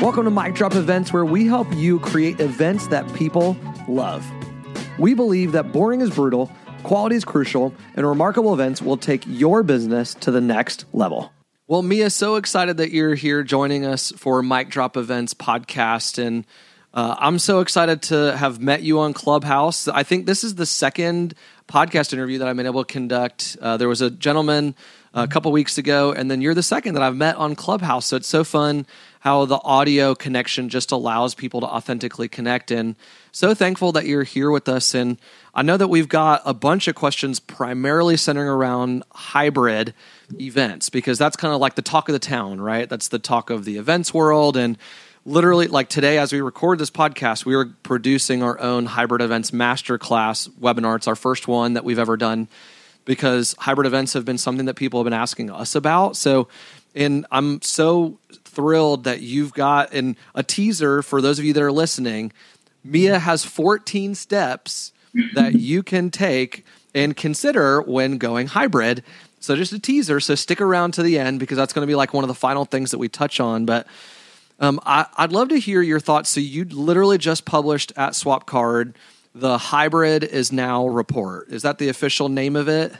Welcome to Mic Drop Events, where we help you create events that people love. We believe that boring is brutal, quality is crucial, and remarkable events will take your business to the next level. Well, Mia, so excited that you're here joining us for Mic Drop Events podcast. And uh, I'm so excited to have met you on Clubhouse. I think this is the second podcast interview that I've been able to conduct. Uh, there was a gentleman a couple weeks ago, and then you're the second that I've met on Clubhouse. So it's so fun how the audio connection just allows people to authentically connect. And so thankful that you're here with us. And I know that we've got a bunch of questions primarily centering around hybrid events because that's kind of like the talk of the town, right? That's the talk of the events world. And literally, like today, as we record this podcast, we are producing our own hybrid events masterclass webinar. It's our first one that we've ever done because hybrid events have been something that people have been asking us about. So, and I'm so thrilled that you've got in a teaser for those of you that are listening. Mia has 14 steps that you can take and consider when going hybrid. So just a teaser. So stick around to the end because that's going to be like one of the final things that we touch on. But um, I, would love to hear your thoughts. So you literally just published at Swapcard the hybrid is now report. Is that the official name of it?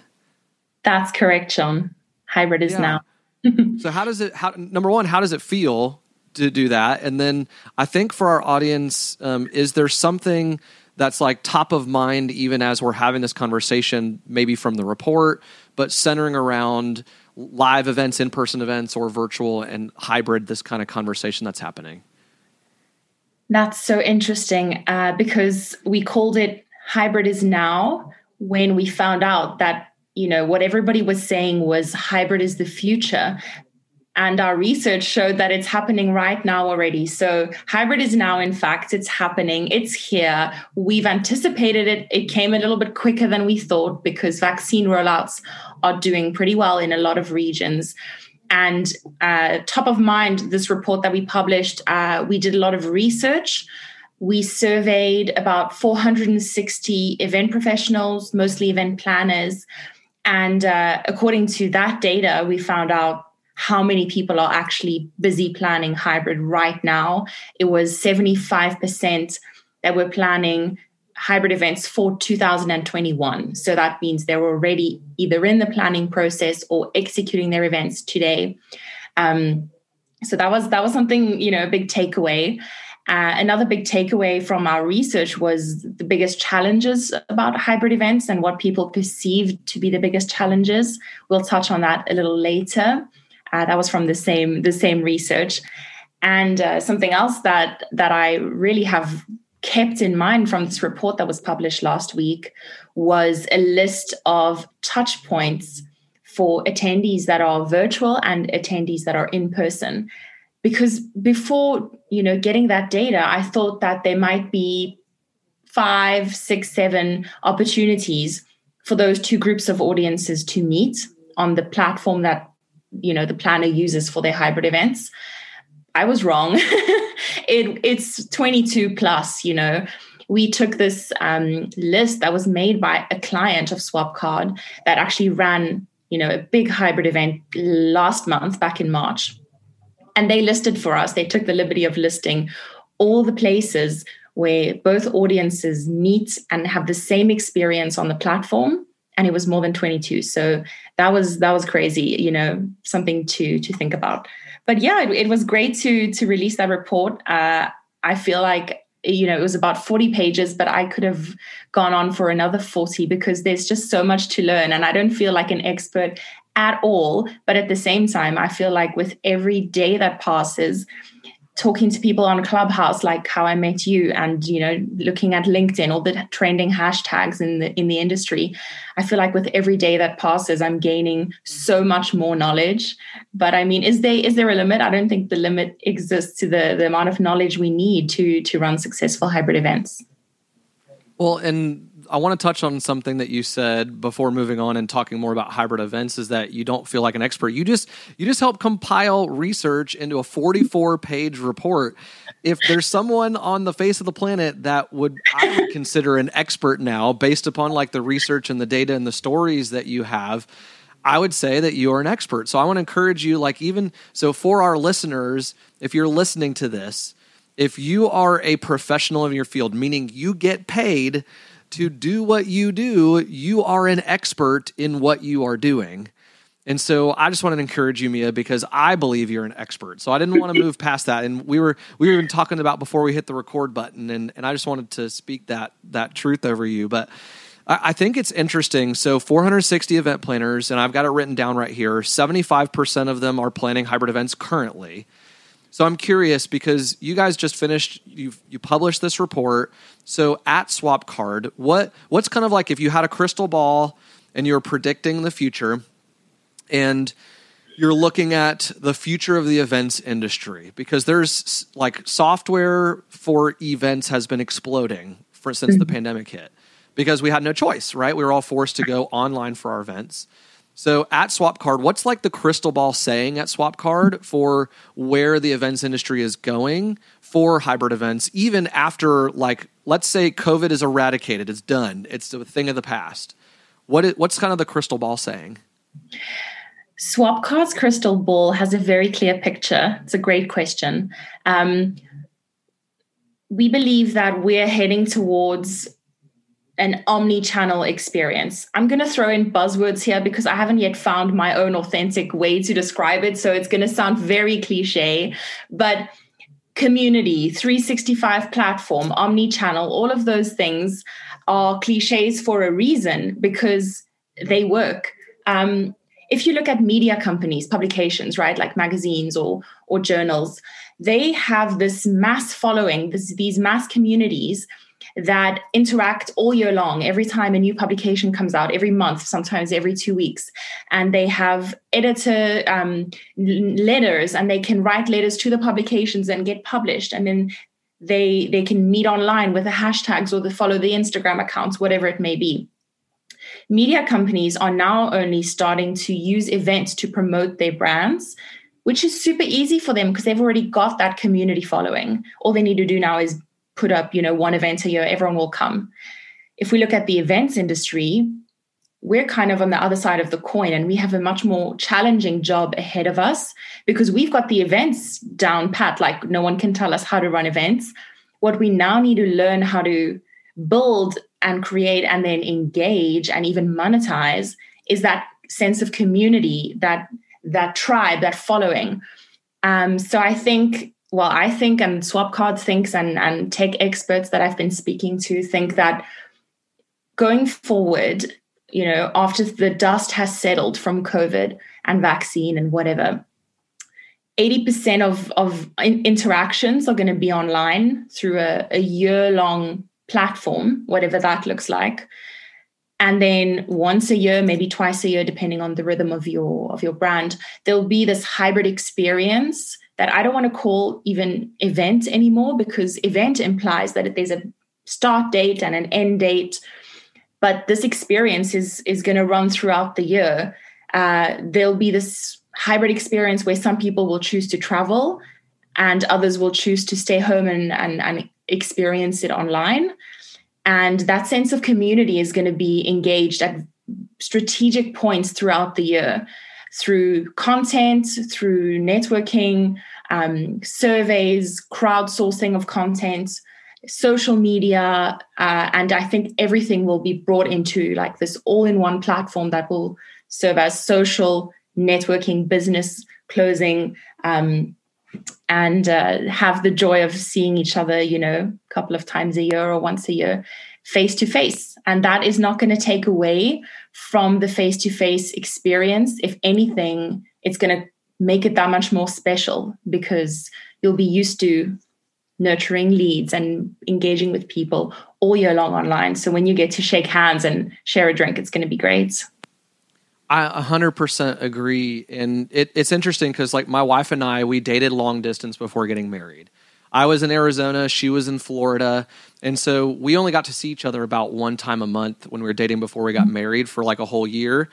That's correct, Sean. Hybrid is yeah. now so how does it? How number one, how does it feel to do that? And then I think for our audience, um, is there something that's like top of mind even as we're having this conversation, maybe from the report, but centering around live events, in person events, or virtual and hybrid? This kind of conversation that's happening. That's so interesting uh, because we called it hybrid is now when we found out that you know what everybody was saying was hybrid is the future. And our research showed that it's happening right now already. So hybrid is now in fact it's happening. It's here. We've anticipated it. It came a little bit quicker than we thought because vaccine rollouts are doing pretty well in a lot of regions. And uh, top of mind this report that we published uh, we did a lot of research. We surveyed about 460 event professionals mostly event planners and uh, according to that data, we found out how many people are actually busy planning hybrid right now. It was 75% that were planning hybrid events for 2021. So that means they're already either in the planning process or executing their events today. Um, so that was that was something you know a big takeaway. Uh, another big takeaway from our research was the biggest challenges about hybrid events and what people perceived to be the biggest challenges. We'll touch on that a little later. Uh, that was from the same the same research, and uh, something else that that I really have kept in mind from this report that was published last week was a list of touch points for attendees that are virtual and attendees that are in person because before you know getting that data i thought that there might be five six seven opportunities for those two groups of audiences to meet on the platform that you know the planner uses for their hybrid events. I was wrong. It, it's 22 plus you know. We took this um, list that was made by a client of swapcard that actually ran you know a big hybrid event last month back in march and they listed for us, they took the liberty of listing all the places where both audiences meet and have the same experience on the platform and it was more than 22 so that was that was crazy you know something to to think about. But yeah it, it was great to to release that report. Uh, i feel like you know it was about 40 pages but i could have gone on for another 40 because there's just so much to learn and i don't feel like an expert at all. But at the same time, I feel like with every day that passes, talking to people on Clubhouse, like how I met you, and you know, looking at LinkedIn, all the trending hashtags in the in the industry, I feel like with every day that passes, I'm gaining so much more knowledge. But I mean, is there is there a limit? I don't think the limit exists to the the amount of knowledge we need to to run successful hybrid events. Well, and I want to touch on something that you said before moving on and talking more about hybrid events is that you don't feel like an expert. You just you just help compile research into a 44 page report. If there's someone on the face of the planet that would I would consider an expert now based upon like the research and the data and the stories that you have, I would say that you are an expert. So I want to encourage you, like, even so, for our listeners, if you're listening to this, if you are a professional in your field, meaning you get paid to do what you do, you are an expert in what you are doing. And so I just wanted to encourage you, Mia, because I believe you're an expert. So I didn't want to move past that. And we were we were even talking about before we hit the record button, and, and I just wanted to speak that that truth over you. But I think it's interesting. So 460 event planners, and I've got it written down right here. 75% of them are planning hybrid events currently. So I'm curious because you guys just finished you you published this report. So at SwapCard, what what's kind of like if you had a crystal ball and you're predicting the future and you're looking at the future of the events industry because there's like software for events has been exploding for since mm-hmm. the pandemic hit because we had no choice, right? We were all forced to go online for our events. So at SwapCard, what's like the crystal ball saying at SwapCard for where the events industry is going for hybrid events, even after like let's say COVID is eradicated, it's done, it's a thing of the past. What is, what's kind of the crystal ball saying? SwapCard's crystal ball has a very clear picture. It's a great question. Um, we believe that we're heading towards an omni-channel experience. I'm going to throw in buzzwords here because I haven't yet found my own authentic way to describe it, so it's going to sound very cliche, but community, 365 platform, omni-channel, all of those things are cliches for a reason because they work. Um, if you look at media companies, publications, right, like magazines or or journals, they have this mass following, this, these mass communities that interact all year long. Every time a new publication comes out every month sometimes every two weeks. And they have editor um, letters and they can write letters to the publications and get published. And then they they can meet online with the hashtags or the follow the instagram accounts whatever it may be. Media companies are now only starting to use events to promote their brands which is super easy for them because they've already got that community following. All they need to do now is put up, you know, one event a year, everyone will come. If we look at the events industry, we're kind of on the other side of the coin and we have a much more challenging job ahead of us because we've got the events down pat like no one can tell us how to run events what we now need to learn how to build and create and then engage and even monetize is that sense of community that that tribe that following um, so i think well, I think, and SwapCard thinks, and, and tech experts that I've been speaking to think that going forward, you know, after the dust has settled from COVID and vaccine and whatever, 80% of, of interactions are going to be online through a, a year long platform, whatever that looks like. And then once a year, maybe twice a year, depending on the rhythm of your of your brand, there'll be this hybrid experience that I don't want to call even event anymore because event implies that there's a start date and an end date. But this experience is is going to run throughout the year. Uh, there'll be this hybrid experience where some people will choose to travel and others will choose to stay home and, and, and experience it online. And that sense of community is going to be engaged at strategic points throughout the year through content, through networking, um, surveys, crowdsourcing of content, social media, uh, and I think everything will be brought into like this all-in-one platform that will serve as social networking, business closing, um, and uh, have the joy of seeing each other, you know, a couple of times a year or once a year, face to face. And that is not going to take away from the face to face experience. If anything, it's going to make it that much more special because you'll be used to nurturing leads and engaging with people all year long online. So when you get to shake hands and share a drink, it's going to be great. I 100% agree. And it, it's interesting because, like, my wife and I, we dated long distance before getting married. I was in Arizona, she was in Florida. And so we only got to see each other about one time a month when we were dating before we got mm-hmm. married for like a whole year.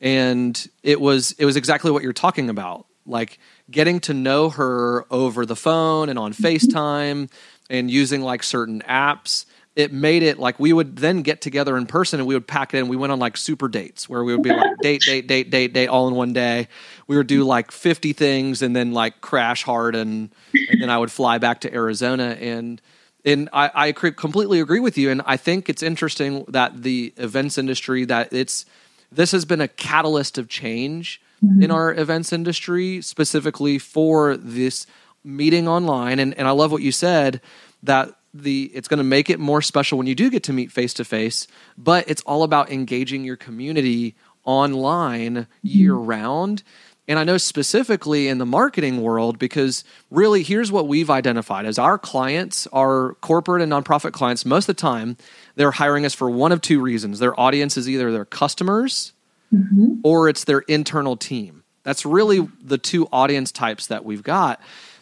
And it was it was exactly what you're talking about. Like getting to know her over the phone and on mm-hmm. FaceTime and using like certain apps it made it like we would then get together in person and we would pack it in. We went on like super dates where we would be like date, date, date, date, date, all in one day. We would do like 50 things and then like crash hard and, and then I would fly back to Arizona and and I, I completely agree with you. And I think it's interesting that the events industry that it's this has been a catalyst of change mm-hmm. in our events industry, specifically for this meeting online. And and I love what you said that the it's going to make it more special when you do get to meet face to face. But it's all about engaging your community online year round. And I know specifically in the marketing world, because really here's what we've identified as our clients, our corporate and nonprofit clients, most of the time, they're hiring us for one of two reasons. Their audience is either their customers mm-hmm. or it's their internal team. That's really the two audience types that we've got.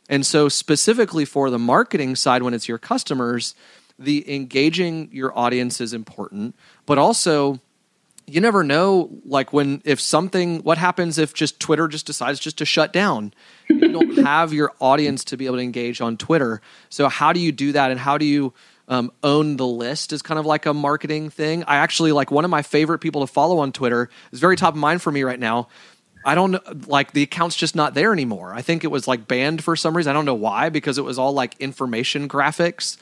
And so, specifically for the marketing side, when it's your customers, the engaging your audience is important, but also you never know like when if something what happens if just twitter just decides just to shut down? You don't have your audience to be able to engage on twitter. So how do you do that and how do you um, own the list is kind of like a marketing thing. I actually like one of my favorite people to follow on twitter is very top of mind for me right now i don't like the account's just not there anymore i think it was like banned for some reason i don't know why because it was all like information graphics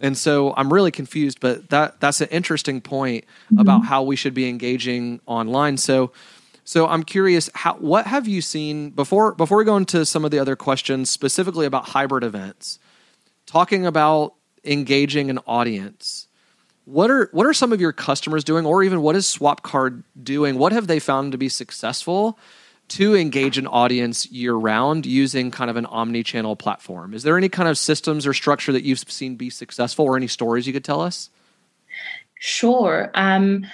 and so I'm really confused, but that that's an interesting point mm-hmm. about how we should be engaging online. So so I'm curious how what have you seen before before we go into some of the other questions specifically about hybrid events, talking about engaging an audience. What are what are some of your customers doing or even what is Swapcard doing? What have they found to be successful? to engage an audience year round using kind of an omni channel platform. Is there any kind of systems or structure that you've seen be successful or any stories you could tell us? Sure. Um,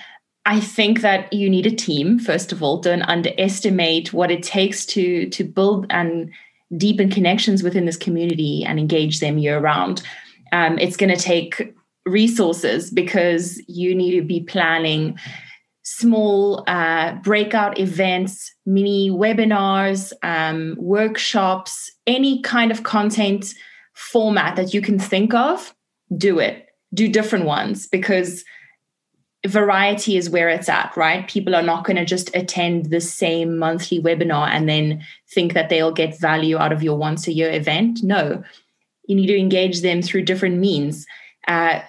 I think that you need a team, first of all. Don't underestimate what it takes to, to build and deepen connections within this community and engage them year round. Um, it's going to take resources because you need to be planning small uh, breakout events, mini webinars, um, workshops, any kind of content format that you can think of, do it. Do different ones because variety is where it's at, right? People are not going to just attend the same monthly webinar and then think that they'll get value out of your once a year event. No, you need to engage them through different means. Uh,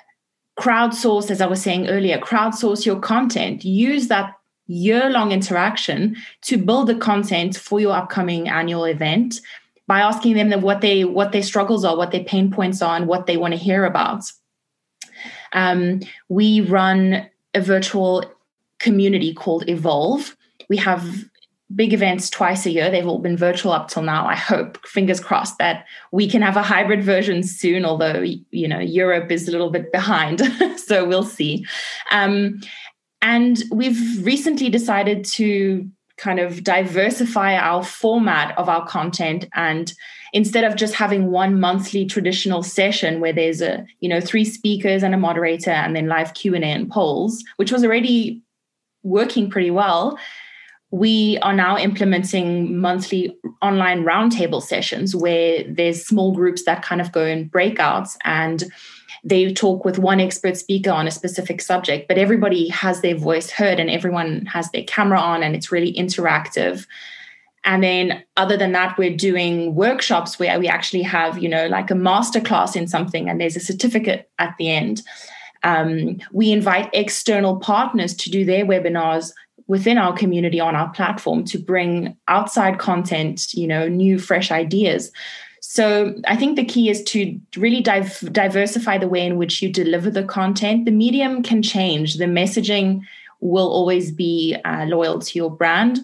crowdsource, as I was saying earlier, crowdsource your content. Use that year long interaction to build the content for your upcoming annual event by asking them what they what their struggles are, what their pain points are, and what they want to hear about. Um, we run a virtual community called Evolve. We have big events twice a year. They've all been virtual up till now. I hope, fingers crossed, that we can have a hybrid version soon, although, you know, Europe is a little bit behind. so we'll see. Um, and we've recently decided to kind of diversify our format of our content and instead of just having one monthly traditional session where there's a you know three speakers and a moderator and then live q&a and polls which was already working pretty well we are now implementing monthly online roundtable sessions where there's small groups that kind of go in breakouts and they talk with one expert speaker on a specific subject, but everybody has their voice heard and everyone has their camera on and it's really interactive. And then other than that, we're doing workshops where we actually have, you know, like a masterclass in something and there's a certificate at the end. Um, we invite external partners to do their webinars within our community on our platform to bring outside content, you know, new, fresh ideas. So I think the key is to really dive, diversify the way in which you deliver the content. The medium can change, the messaging will always be uh, loyal to your brand.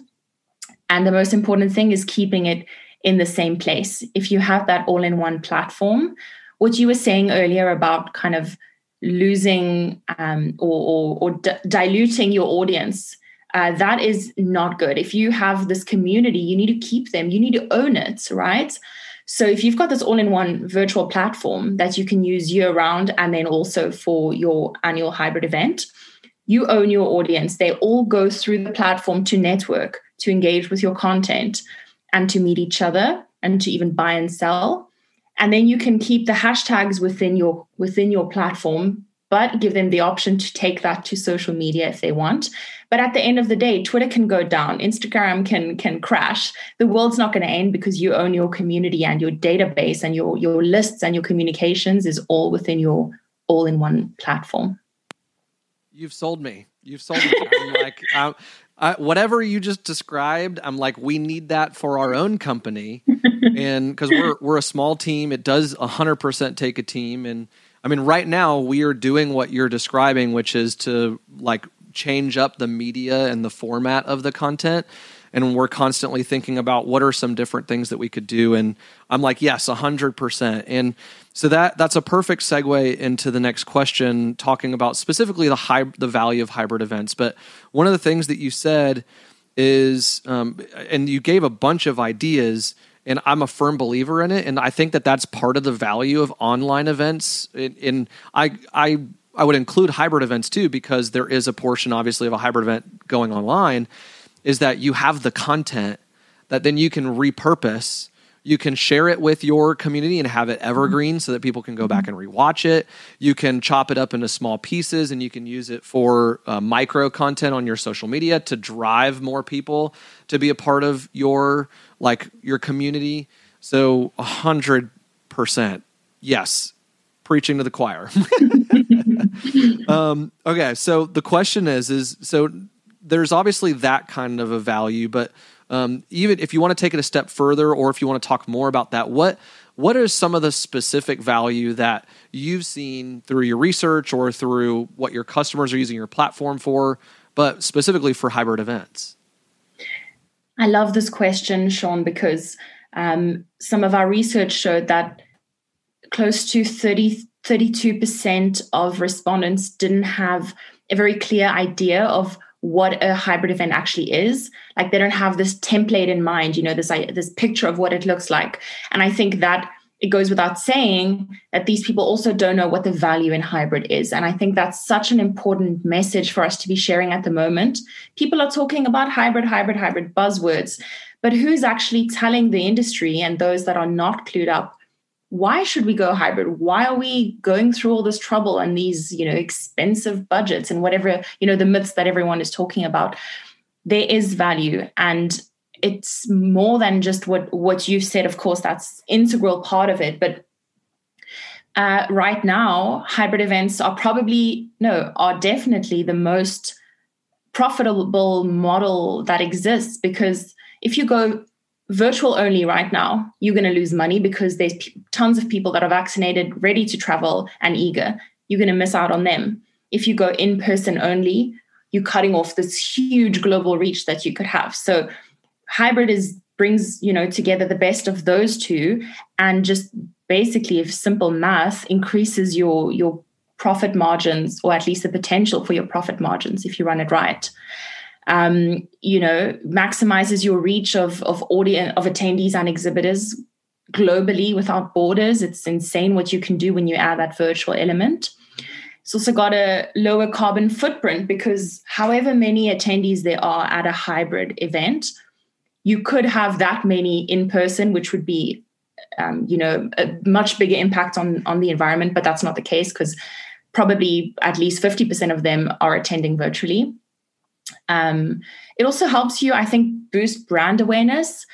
And the most important thing is keeping it in the same place. If you have that all in one platform, what you were saying earlier about kind of losing um, or, or, or d- diluting your audience uh, that is not good. If you have this community, you need to keep them, you need to own it, right? So if you've got this all in one virtual platform that you can use year round and then also for your annual hybrid event, you own your audience. They all go through the platform to network, to engage with your content, and to meet each other and to even buy and sell. And then you can keep the hashtags within your within your platform but give them the option to take that to social media if they want. But at the end of the day, Twitter can go down, Instagram can can crash. The world's not going to end because you own your community and your database and your your lists and your communications is all within your all in one platform. You've sold me. You've sold me. I'm like, I'm, I, whatever you just described, I'm like, we need that for our own company, and because we're we're a small team, it does 100 percent take a team, and I mean, right now we are doing what you're describing, which is to like change up the media and the format of the content. And we're constantly thinking about what are some different things that we could do. And I'm like, yes, hundred percent. And so that that's a perfect segue into the next question, talking about specifically the high, the value of hybrid events. But one of the things that you said is, um, and you gave a bunch of ideas and I'm a firm believer in it. And I think that that's part of the value of online events. In, I I I would include hybrid events too because there is a portion, obviously, of a hybrid event going online. Is that you have the content that then you can repurpose you can share it with your community and have it evergreen so that people can go back and rewatch it. You can chop it up into small pieces and you can use it for uh, micro content on your social media to drive more people to be a part of your like your community. So a hundred percent, yes, preaching to the choir. um, okay, so the question is, is so there's obviously that kind of a value, but um, even if you want to take it a step further, or if you want to talk more about that, what what is some of the specific value that you've seen through your research or through what your customers are using your platform for, but specifically for hybrid events? I love this question, Sean, because um, some of our research showed that close to 30, 32% of respondents didn't have a very clear idea of what a hybrid event actually is. Like they don't have this template in mind you know this this picture of what it looks like. And i think that it goes without saying that these people also don't know what the value in hybrid is. And i think that's such an important message for us to be sharing at the moment. People are talking about hybrid hybrid hybrid buzzwords but who's actually telling the industry and those that are not clued up why should we go hybrid? Why are we going through all this trouble and these you know expensive budgets and whatever you know the myths that everyone is talking about? There is value and it's more than just what what you've said. Of course that's integral part of it but uh, right now hybrid events are probably no are definitely the most profitable model that exists because if you go virtual only right now, you're going to lose money because there's p- tons of people that are vaccinated, ready to travel, and eager. You're going to miss out on them. If you go in person only, you're cutting off this huge global reach that you could have. So hybrid is brings you know together the best of those two and just basically if simple math increases your your profit margins or at least the potential for your profit margins if you run it right um, you know, maximizes your reach of of audience of attendees and exhibitors globally without borders. It's insane what you can do when you add that virtual element. It's also got a lower carbon footprint because however many attendees there are at a hybrid event, you could have that many in person, which would be, um, you know, a much bigger impact on on the environment. But that's not the case because probably at least fifty percent of them are attending virtually. Um, it also helps you, I think, boost brand awareness.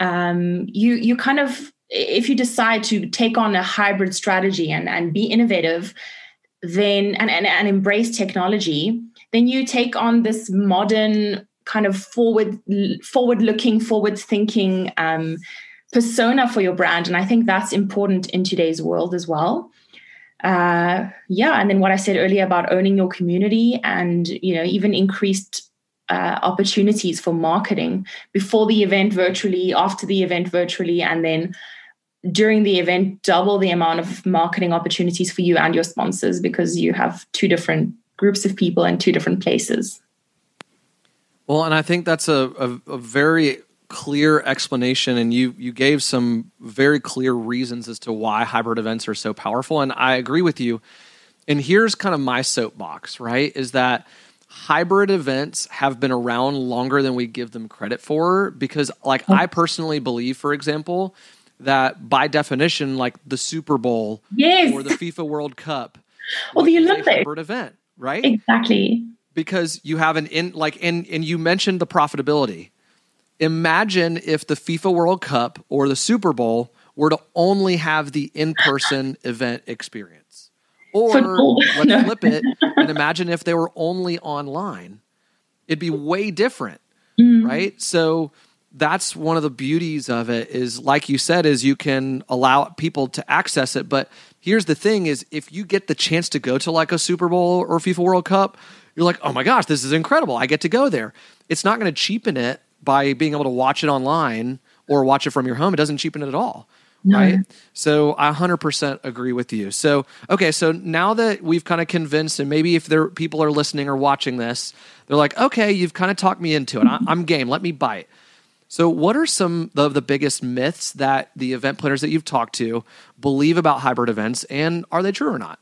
Um, you you kind of if you decide to take on a hybrid strategy and, and be innovative, then and, and, and embrace technology, then you take on this modern kind of forward forward looking, forward thinking um, persona for your brand. And I think that's important in today's world as well uh, yeah, and then what I said earlier about owning your community and you know even increased uh, opportunities for marketing before the event virtually, after the event virtually, and then during the event, double the amount of marketing opportunities for you and your sponsors because you have two different groups of people in two different places. Well, and I think that's a, a, a very clear explanation and you you gave some very clear reasons as to why hybrid events are so powerful and I agree with you. And here's kind of my soapbox, right? Is that hybrid events have been around longer than we give them credit for because like I personally believe for example that by definition like the Super Bowl yes. or the FIFA World Cup Or the Olympics. hybrid event, right? Exactly. Because you have an in like and and you mentioned the profitability. Imagine if the FIFA World Cup or the Super Bowl were to only have the in-person event experience. Or Football. let's flip it and imagine if they were only online. It'd be way different, Mm. right? So that's one of the beauties of it is like you said is you can allow people to access it, but here's the thing is if you get the chance to go to like a Super Bowl or FIFA World Cup, you're like, "Oh my gosh, this is incredible. I get to go there." It's not going to cheapen it by being able to watch it online or watch it from your home. It doesn't cheapen it at all. No. Right. So I 100% agree with you. So, okay. So now that we've kind of convinced, and maybe if there people are listening or watching this, they're like, okay, you've kind of talked me into it. I, I'm game. Let me bite. So, what are some of the biggest myths that the event planners that you've talked to believe about hybrid events, and are they true or not?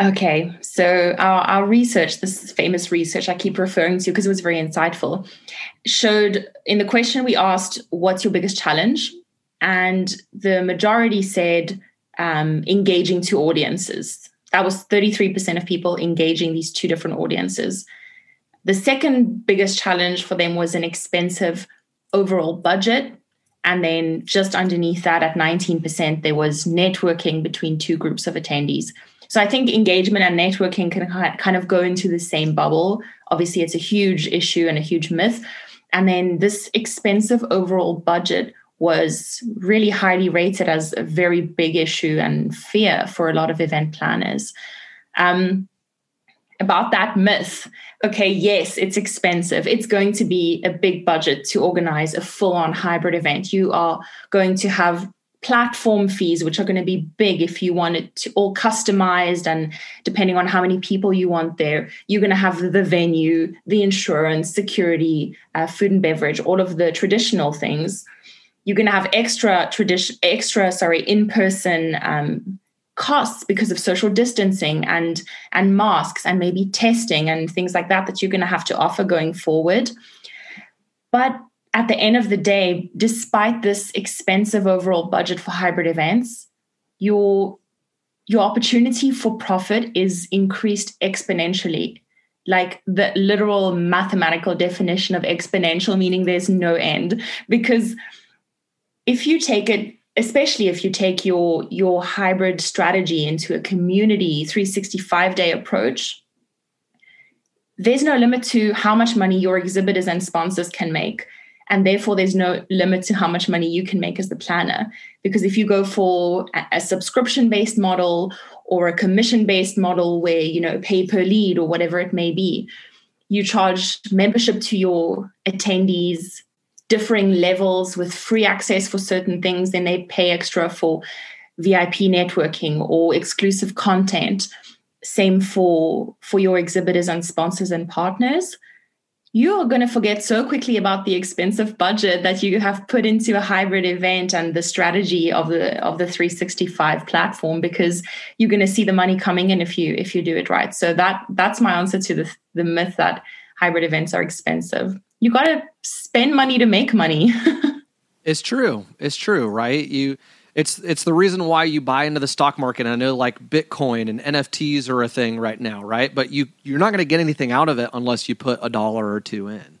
Okay, so our, our research, this famous research I keep referring to because it was very insightful, showed in the question we asked, What's your biggest challenge? And the majority said um, engaging two audiences. That was 33% of people engaging these two different audiences. The second biggest challenge for them was an expensive overall budget. And then just underneath that, at 19%, there was networking between two groups of attendees. So I think engagement and networking can kind of go into the same bubble. Obviously, it's a huge issue and a huge myth. And then this expensive overall budget was really highly rated as a very big issue and fear for a lot of event planners. Um, about that myth, okay, yes, it's expensive. It's going to be a big budget to organize a full on hybrid event. You are going to have platform fees, which are going to be big if you want it to all customized and depending on how many people you want there. You're going to have the venue, the insurance, security, uh, food and beverage, all of the traditional things. You're going to have extra tradition, extra sorry, in person um, costs because of social distancing and and masks and maybe testing and things like that that you're going to have to offer going forward. But at the end of the day, despite this expensive overall budget for hybrid events, your your opportunity for profit is increased exponentially. Like the literal mathematical definition of exponential, meaning there's no end. Because if you take it, especially if you take your your hybrid strategy into a community 365 day approach, there's no limit to how much money your exhibitors and sponsors can make and therefore there's no limit to how much money you can make as the planner. Because if you go for a, subscription based model or a commission based model where you know pay per lead or whatever it may be you charge membership to your attendees differing levels with free access for certain things. Then they pay extra for vip networking or exclusive content. Same for for your exhibitors and sponsors and partners you're going to forget so quickly about the expensive budget that you have put into a hybrid event and the strategy of the of the 365 platform because you're going to see the money coming in if you if you do it right so that that's my answer to the the myth that hybrid events are expensive you got to spend money to make money It's true. It's true, right? You it's it's the reason why you buy into the stock market. I know like Bitcoin and NFTs are a thing right now, right? But you you're not going to get anything out of it unless you put a dollar or two in.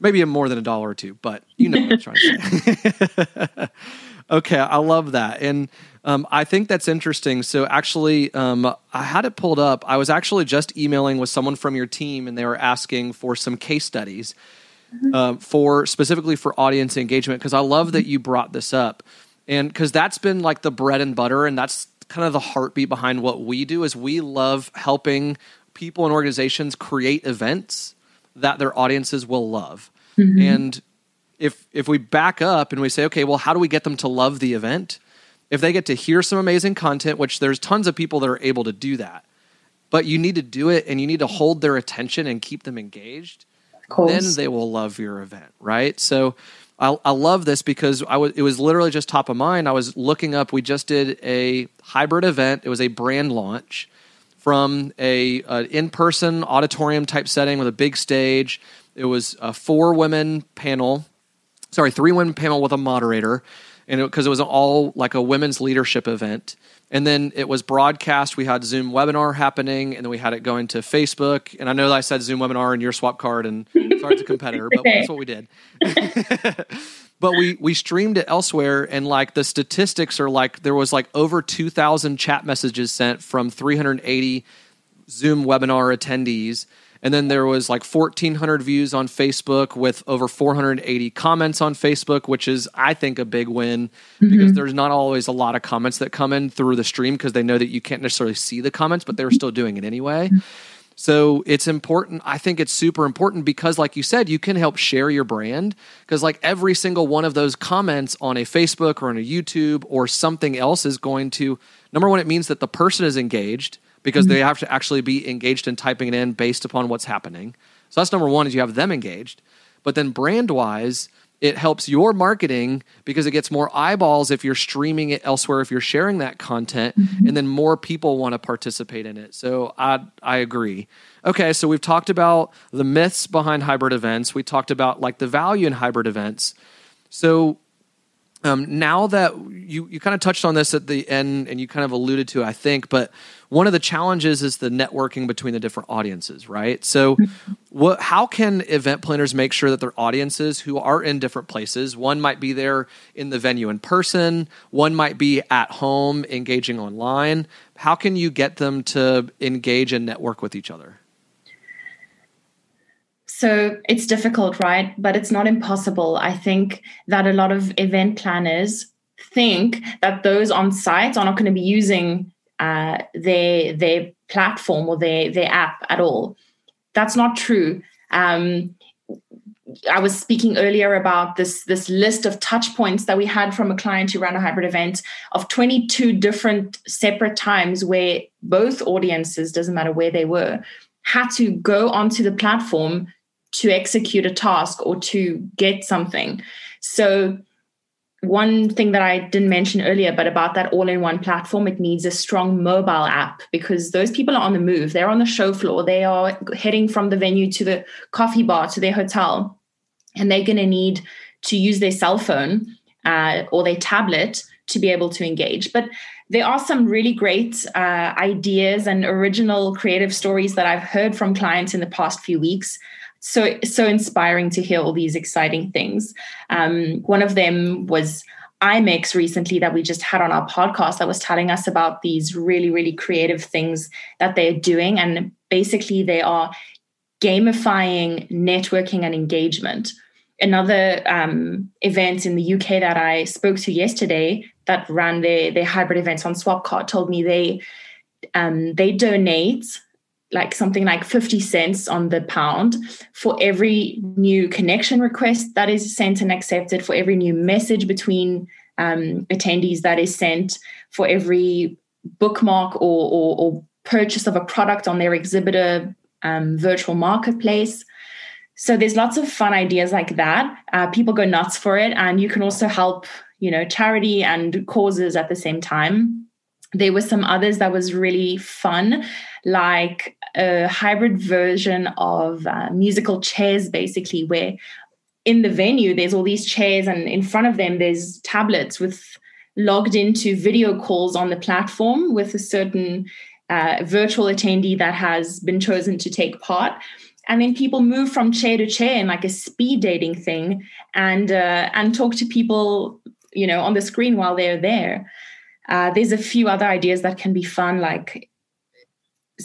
Maybe more than a dollar or two, but you know what I'm trying to say. okay, I love that. And um, I think that's interesting. So actually, um, I had it pulled up. I was actually just emailing with someone from your team, and they were asking for some case studies uh, for specifically for audience engagement because I love that you brought this up, and because that's been like the bread and butter, and that's kind of the heartbeat behind what we do is we love helping people and organizations create events that their audiences will love, mm-hmm. and if if we back up and we say, okay, well, how do we get them to love the event? If they get to hear some amazing content, which there's tons of people that are able to do that, but you need to do it and you need to hold their attention and keep them engaged then they will love your event, right? So I, I love this because it was literally just top of mind. I was looking up. We just did a hybrid event. It was a brand launch from a, a in person auditorium type setting with a big stage. It was a four women panel. sorry, three women panel with a moderator, and because it, it was all like a women's leadership event. And then it was broadcast. We had Zoom webinar happening, and then we had it going to Facebook. And I know that I said Zoom webinar and your Swapcard, and sorry, it's a competitor, but that's what we did. but we we streamed it elsewhere, and like the statistics are like there was like over two thousand chat messages sent from three hundred eighty Zoom webinar attendees and then there was like 1,400 views on Facebook with over 480 comments on Facebook, which is, I think, a big win mm-hmm. because there's not always a lot of comments that come in through the stream because they know that you can't necessarily see the comments, but they were still doing it anyway. So it's important. I think it's super important because, like you said, you can help share your brand. Because, like, every single one of those comments on a Facebook or on a YouTube or something else is going to, number one, it means that the person is engaged because mm-hmm. they have to actually be engaged in typing it in based upon what's happening. So that's number one is you have them engaged. But then brand wise, it helps your marketing because it gets more eyeballs if you're streaming it elsewhere, if you're sharing that content, mm-hmm. and then more people want to participate in it. So I I agree. Okay, so we've talked about the myths behind hybrid events. We talked about like the value in hybrid events. So um, now that you, you kind of touched on this at the end and you kind of alluded to, I think, but one of the challenges is the networking between the different audiences, right? So, mm-hmm. what, how can event planners make sure that their audiences who are in different places, one might be there in the venue in person, one might be at home engaging online, how can you get them to engage and network with each other? So it's difficult, right? But it's not impossible. I think that a lot of event planners think that those on site are not going to be using uh, their their platform or their their app at all. That's not true. Um, I was speaking earlier about this this list of touch points that we had from a client who ran a hybrid event of 22 different separate times where both audiences doesn't matter where they were had to go onto the platform to execute a task or to get something. So, one thing that I didn't mention earlier, but about that all in one platform, it needs a strong mobile app because those people are on the move. They're on the show floor. They are heading from the venue to the coffee bar to their hotel, and they're going to need to use their cell phone uh, or their tablet to be able to engage. But there are some really great uh, ideas and original creative stories that I've heard from clients in the past few weeks so so inspiring to hear all these exciting things. Um, one of them was IMEX recently that we just had on our podcast that was telling us about these really really creative things that they're doing, and basically they are gamifying networking and engagement. Another um, event in the UK that I spoke to yesterday that ran their, their hybrid events on Swapcard told me they um, they donate like something like 50 cents on the pound for every new connection request that is sent and accepted, for every new message between um, attendees that is sent, for every bookmark or, or, or, purchase of a product on their exhibitor um, virtual marketplace. So there's lots of fun ideas like that. Uh, people go nuts for it, and you can also help, you know, charity and causes at the same time. There were some others that was really fun, like a hybrid version of uh, musical chairs, basically, where in the venue there's all these chairs, and in front of them there's tablets with logged into video calls on the platform with a certain uh, virtual attendee that has been chosen to take part. And then people move from chair to chair in like a speed dating thing and uh, and talk to people you know on the screen while they're there. Uh, there's a few other ideas that can be fun like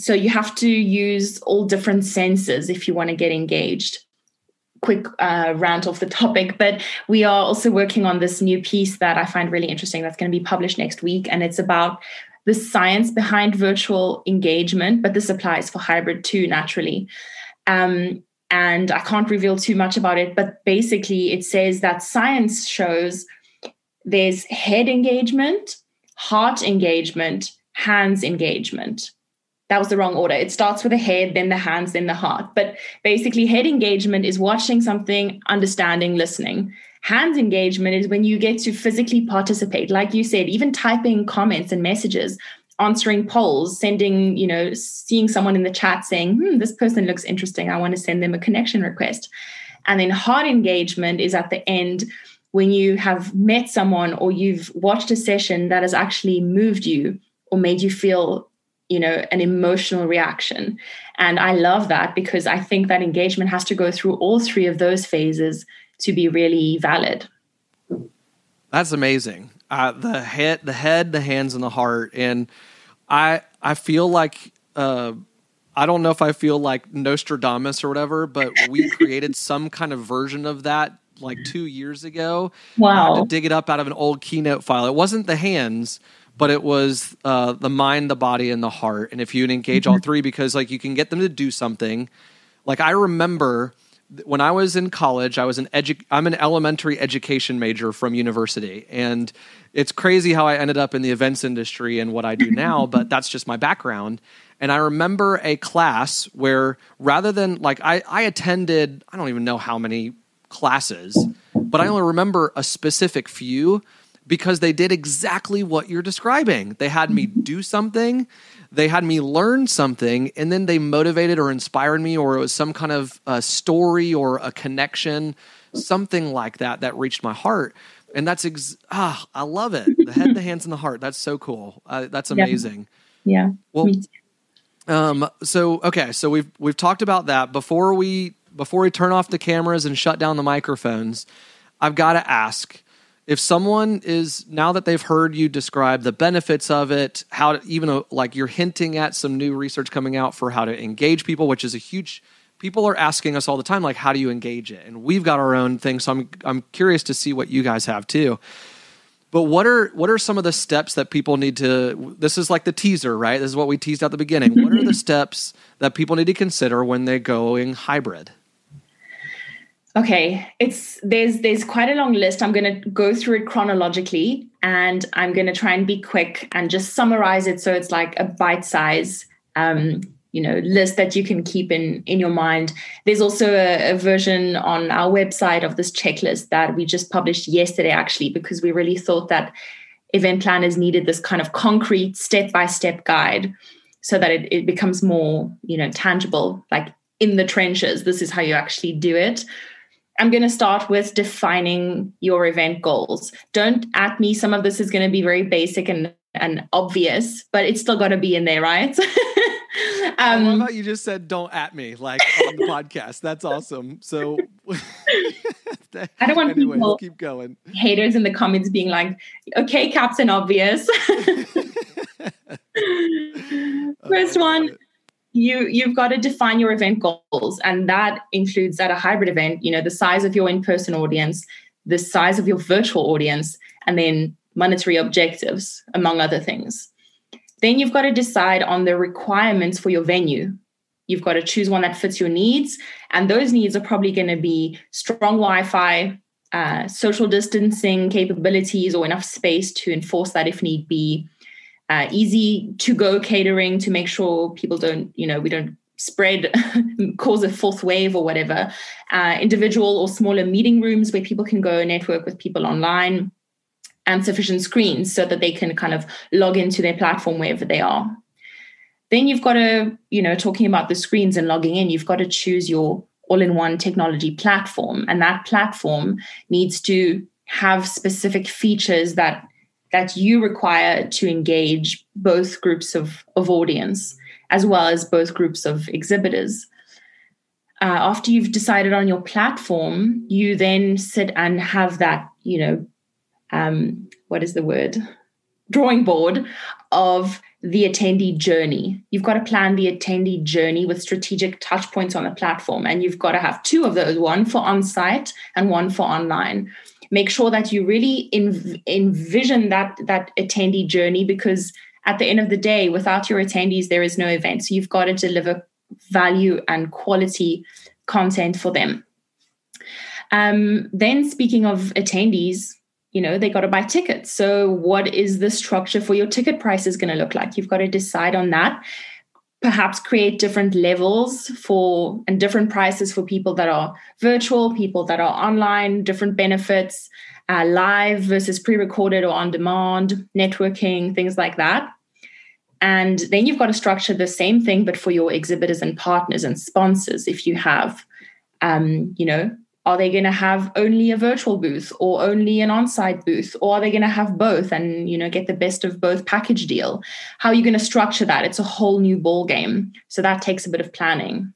so you have to use all different senses if you want to get engaged. Quick uh, rant off the topic but we are also working on this new piece that i find really interesting that's going to be published next week and it's about the science behind virtual engagement but this applies for hybrid too naturally. Um, and i can't reveal too much about it but basically it says that science shows there's head engagement heart engagement hands engagement that was the wrong order. It starts with the head, then the hands, then the heart. But basically, head engagement is watching something, understanding, listening. Hands engagement is when you get to physically participate. Like you said, even typing comments and messages, answering polls, sending, you know, seeing someone in the chat saying, hmm, this person looks interesting. I want to send them a connection request. And then heart engagement is at the end when you have met someone or you've watched a session that has actually moved you or made you feel you know an emotional reaction and i love that because i think that engagement has to go through all three of those phases to be really valid that's amazing uh, the head the head the hands and the heart and i i feel like uh, I don't know if I feel like Nostradamus or whatever, but we created some kind of version of that like two years ago. Wow. to dig it up out of an old keynote file. It wasn't the hands, but it was uh, the mind, the body, and the heart. And if you engage mm-hmm. all three, because like you can get them to do something. Like I remember when I was in college, I was an edu- I'm an elementary education major from university, and it's crazy how I ended up in the events industry and what I do now. but that's just my background. And I remember a class where rather than like I, I attended, I don't even know how many classes, but I only remember a specific few because they did exactly what you're describing. They had me do something, they had me learn something, and then they motivated or inspired me, or it was some kind of a story or a connection, something like that that reached my heart. And that's ex- ah, I love it. The head, the hands, and the heart. That's so cool. Uh, that's amazing. Yeah. yeah. Well, um, so okay, so we've we've talked about that before we before we turn off the cameras and shut down the microphones. I've got to ask if someone is now that they've heard you describe the benefits of it, how to, even uh, like you're hinting at some new research coming out for how to engage people, which is a huge. People are asking us all the time, like, how do you engage it? And we've got our own thing, so I'm I'm curious to see what you guys have too. But what are what are some of the steps that people need to this is like the teaser, right? This is what we teased at the beginning. what are the steps that people need to consider when they're going hybrid? Okay, it's there's there's quite a long list. I'm going to go through it chronologically and I'm going to try and be quick and just summarize it so it's like a bite size um, you know list that you can keep in in your mind there's also a, a, version on our website of this checklist that we just published yesterday actually because we really thought that event planners needed this kind of concrete step by step guide so that it, it becomes more you know tangible like in the trenches this is how you actually do it I'm going to start with defining your event goals. Don't at me. Some of this is going to be very basic and, and obvious, but it's still got to be in there, right? Um, I how you just said "don't at me" like on the podcast. That's awesome. So I don't want anyway, people keep going. Haters in the comments being like, "Okay, Captain Obvious." First one, you you've got to define your event goals, and that includes at a hybrid event, you know, the size of your in-person audience, the size of your virtual audience, and then monetary objectives, among other things. Then you've got to decide on the requirements for your venue. You've got to choose one that fits your needs. And those needs are probably going to be strong Wi Fi, uh, social distancing capabilities, or enough space to enforce that if need be. Uh, easy to go catering to make sure people don't, you know, we don't spread, cause a fourth wave or whatever. Uh, individual or smaller meeting rooms where people can go network with people online and sufficient screens so that they can kind of log into their platform wherever they are. Then you've got to, you know, talking about the screens and logging in, you've got to choose your all in one technology platform. And that platform needs to have specific features that that you require to engage both groups of, of audience as well as both groups of exhibitors. Uh, after you've decided on your platform, you then sit and have that, you know, um, what is the word? Drawing board of the attendee journey. You've got to plan the attendee journey with strategic touch points on the platform. And you've got to have two of those one for on site and one for online. Make sure that you really env- envision that, that attendee journey because at the end of the day, without your attendees, there is no event. So you've got to deliver value and quality content for them. Um, then, speaking of attendees, you know they got to buy tickets so what is the structure for your ticket prices going to look like you've got to decide on that perhaps create different levels for and different prices for people that are virtual people that are online different benefits uh, live versus pre-recorded or on demand networking things like that. And then you've got to structure the same thing but for your exhibitors and partners and sponsors if you have um, you know Are they going to have only a virtual booth or only an on-site booth or are they going to have both and you know get the best of both package deal? How are you going to structure that? It's a whole new ball game. So that takes a bit of planning.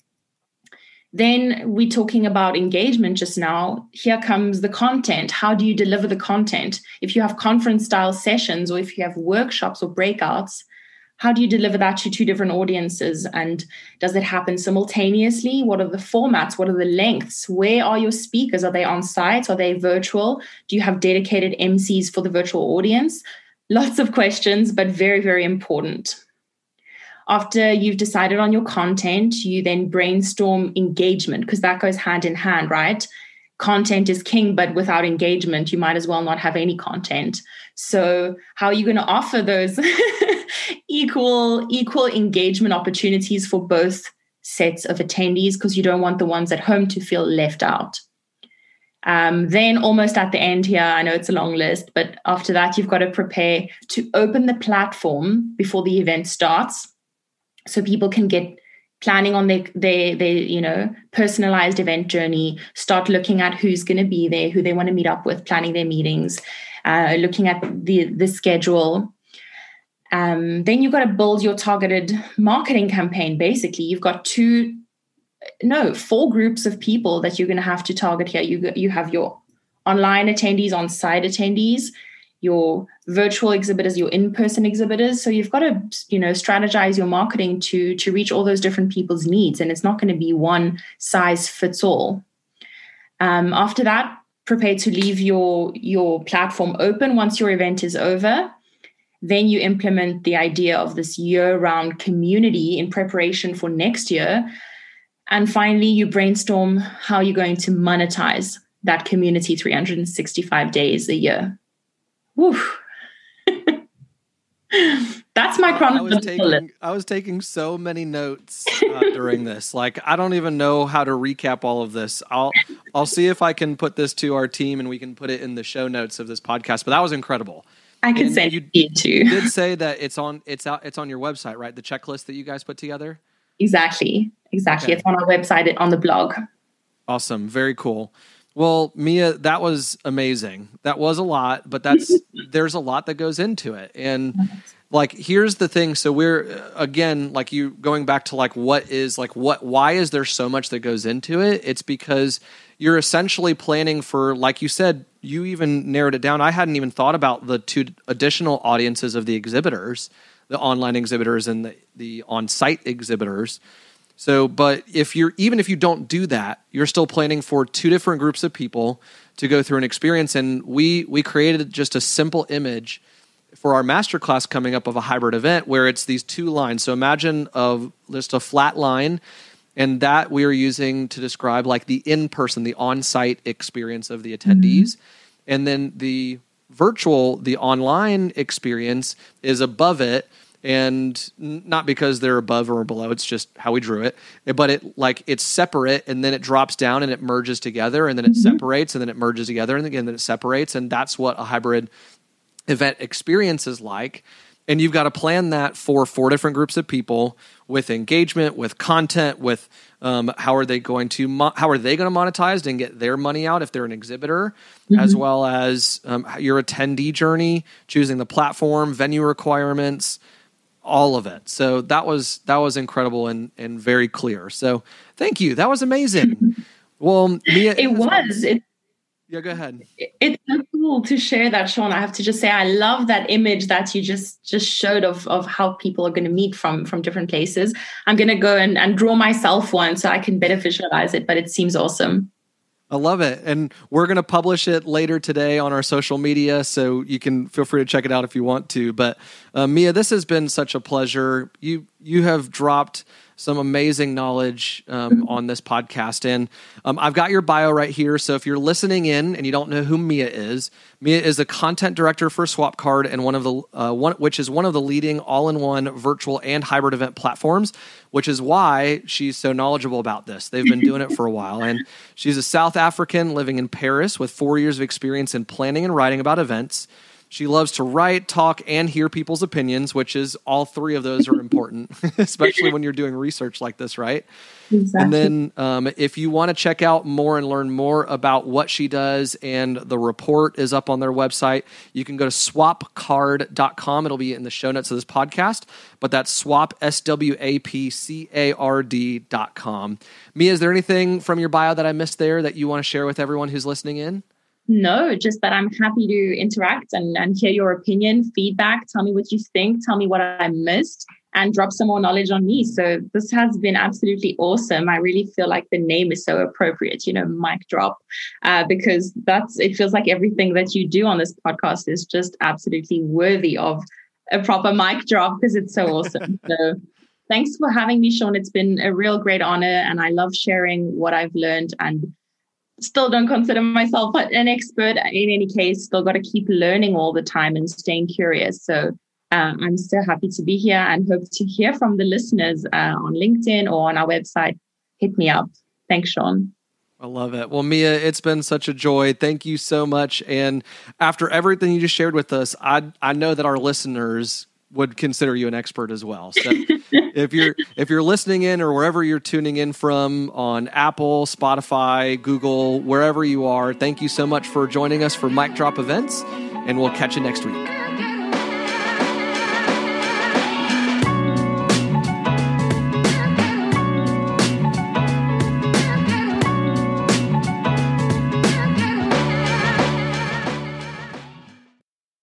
Then we're talking about engagement just now. Here comes the content. How do you deliver the content? If you have conference style sessions or if you have workshops or breakouts, how do you deliver that to two different audiences? And does it happen simultaneously? What are the formats? What are the lengths? Where are your speakers? Are they on site? Are they virtual? Do you have dedicated MCs for the virtual audience? Lots of questions, but very, very important. After you've decided on your content, you then brainstorm engagement because that goes hand in hand, right? Content is king, but without engagement, you might as well not have any content. So, how are you going to offer those equal equal engagement opportunities for both sets of attendees? Because you don't want the ones at home to feel left out. Um, then, almost at the end here, I know it's a long list, but after that, you've got to prepare to open the platform before the event starts so people can get planning on their their their you know personalized event journey start looking at who's going to be there who they want to meet up with planning their meetings uh, looking at the the schedule. Um, then you've got to build your targeted marketing campaign basically. You've got two no four groups of people that you're going to have to target here. You you have your online attendees on site attendees your virtual exhibitors your in-person exhibitors. So you've got to you know strategize your marketing to to reach all those different people's needs and it's not going to be one size fits all. Um, after that prepare to leave your your platform open once your event is over. Then you implement the idea of this year-round community in preparation for next year. And finally you brainstorm how you're going to monetize that community 365 days a year That's my chronological. I was taking I was taking so many notes uh, during this. Like I don't even know how to recap all of this. I'll I'll see if I can put this to our team and we can put it in the show notes of this podcast. But that was incredible. I can send you it too. You did say that it's on it's out it's on your website, right? The checklist that you guys put together. Exactly. Exactly. Okay. It's on our website on the blog. Awesome. Very cool. Well, Mia, that was amazing. That was a lot, but that's there's a lot that goes into it. And like here's the thing, so we're uh, again like you going back to like what is like what why is there so much that goes into it? It's because you're essentially planning for like you said, you even narrowed it down. I hadn't even thought about the two additional audiences of the exhibitors, the online exhibitors and the, the on-site exhibitors so, but if you're even if you don't do that, you're still planning for two different groups of people to go through an experience. And we we created just a simple image for our masterclass coming up of a hybrid event where it's these two lines. So imagine of just a flat line, and that we are using to describe like the in-person, the on-site experience of the attendees, mm-hmm. and then the virtual, the online experience is above it and not because they're above or below it's just how we drew it but it like it's separate and then it drops down and it merges together and then it mm-hmm. separates and then it merges together and again then it separates and that's what a hybrid event experience is like and you've got to plan that for four different groups of people with engagement with content with um, how are they going to mo- how are they going to monetize and get their money out if they're an exhibitor mm-hmm. as well as um, your attendee journey choosing the platform venue requirements all of it. So that was that was incredible and and very clear. So thank you. That was amazing. well, Mia, it was. It, yeah, go ahead. It's so cool to share that, Sean. I have to just say I love that image that you just just showed of of how people are going to meet from from different places. I'm going to go and, and draw myself one so I can better visualize it. But it seems awesome. I love it. And we're going to publish it later today on our social media. So you can feel free to check it out if you want to. But uh, Mia, this has been such a pleasure. You, you have dropped some amazing knowledge um, on this podcast. And um, I've got your bio right here. So if you're listening in and you don't know who Mia is, Mia is a content director for Swapcard and one of the uh, one, which is one of the leading all-in-one virtual and hybrid event platforms. Which is why she's so knowledgeable about this. They've been doing it for a while, and she's a South African living in Paris with four years of experience in planning and writing about events. She loves to write, talk, and hear people's opinions, which is all three of those are important, especially when you're doing research like this, right? Exactly. And then um, if you want to check out more and learn more about what she does, and the report is up on their website, you can go to swapcard.com. It'll be in the show notes of this podcast, but that's swap, S W A P C A R D.com. Mia, is there anything from your bio that I missed there that you want to share with everyone who's listening in? No, just that I'm happy to interact and, and hear your opinion, feedback. Tell me what you think. Tell me what I missed and drop some more knowledge on me. So this has been absolutely awesome. I really feel like the name is so appropriate, you know, mic drop, uh, because that's it feels like everything that you do on this podcast is just absolutely worthy of a proper mic drop because it's so awesome. so thanks for having me, Sean. It's been a real great honor, and I love sharing what I've learned and still don't consider myself an expert in any case still got to keep learning all the time and staying curious so uh, i'm still happy to be here and hope to hear from the listeners uh, on linkedin or on our website hit me up thanks sean I love it. Well, Mia, it's been such a joy. Thank you so much. And after everything you just shared with us, I I know that our listeners would consider you an expert as well. So if you're if you're listening in or wherever you're tuning in from on Apple, Spotify, Google, wherever you are, thank you so much for joining us for Mic Drop Events, and we'll catch you next week.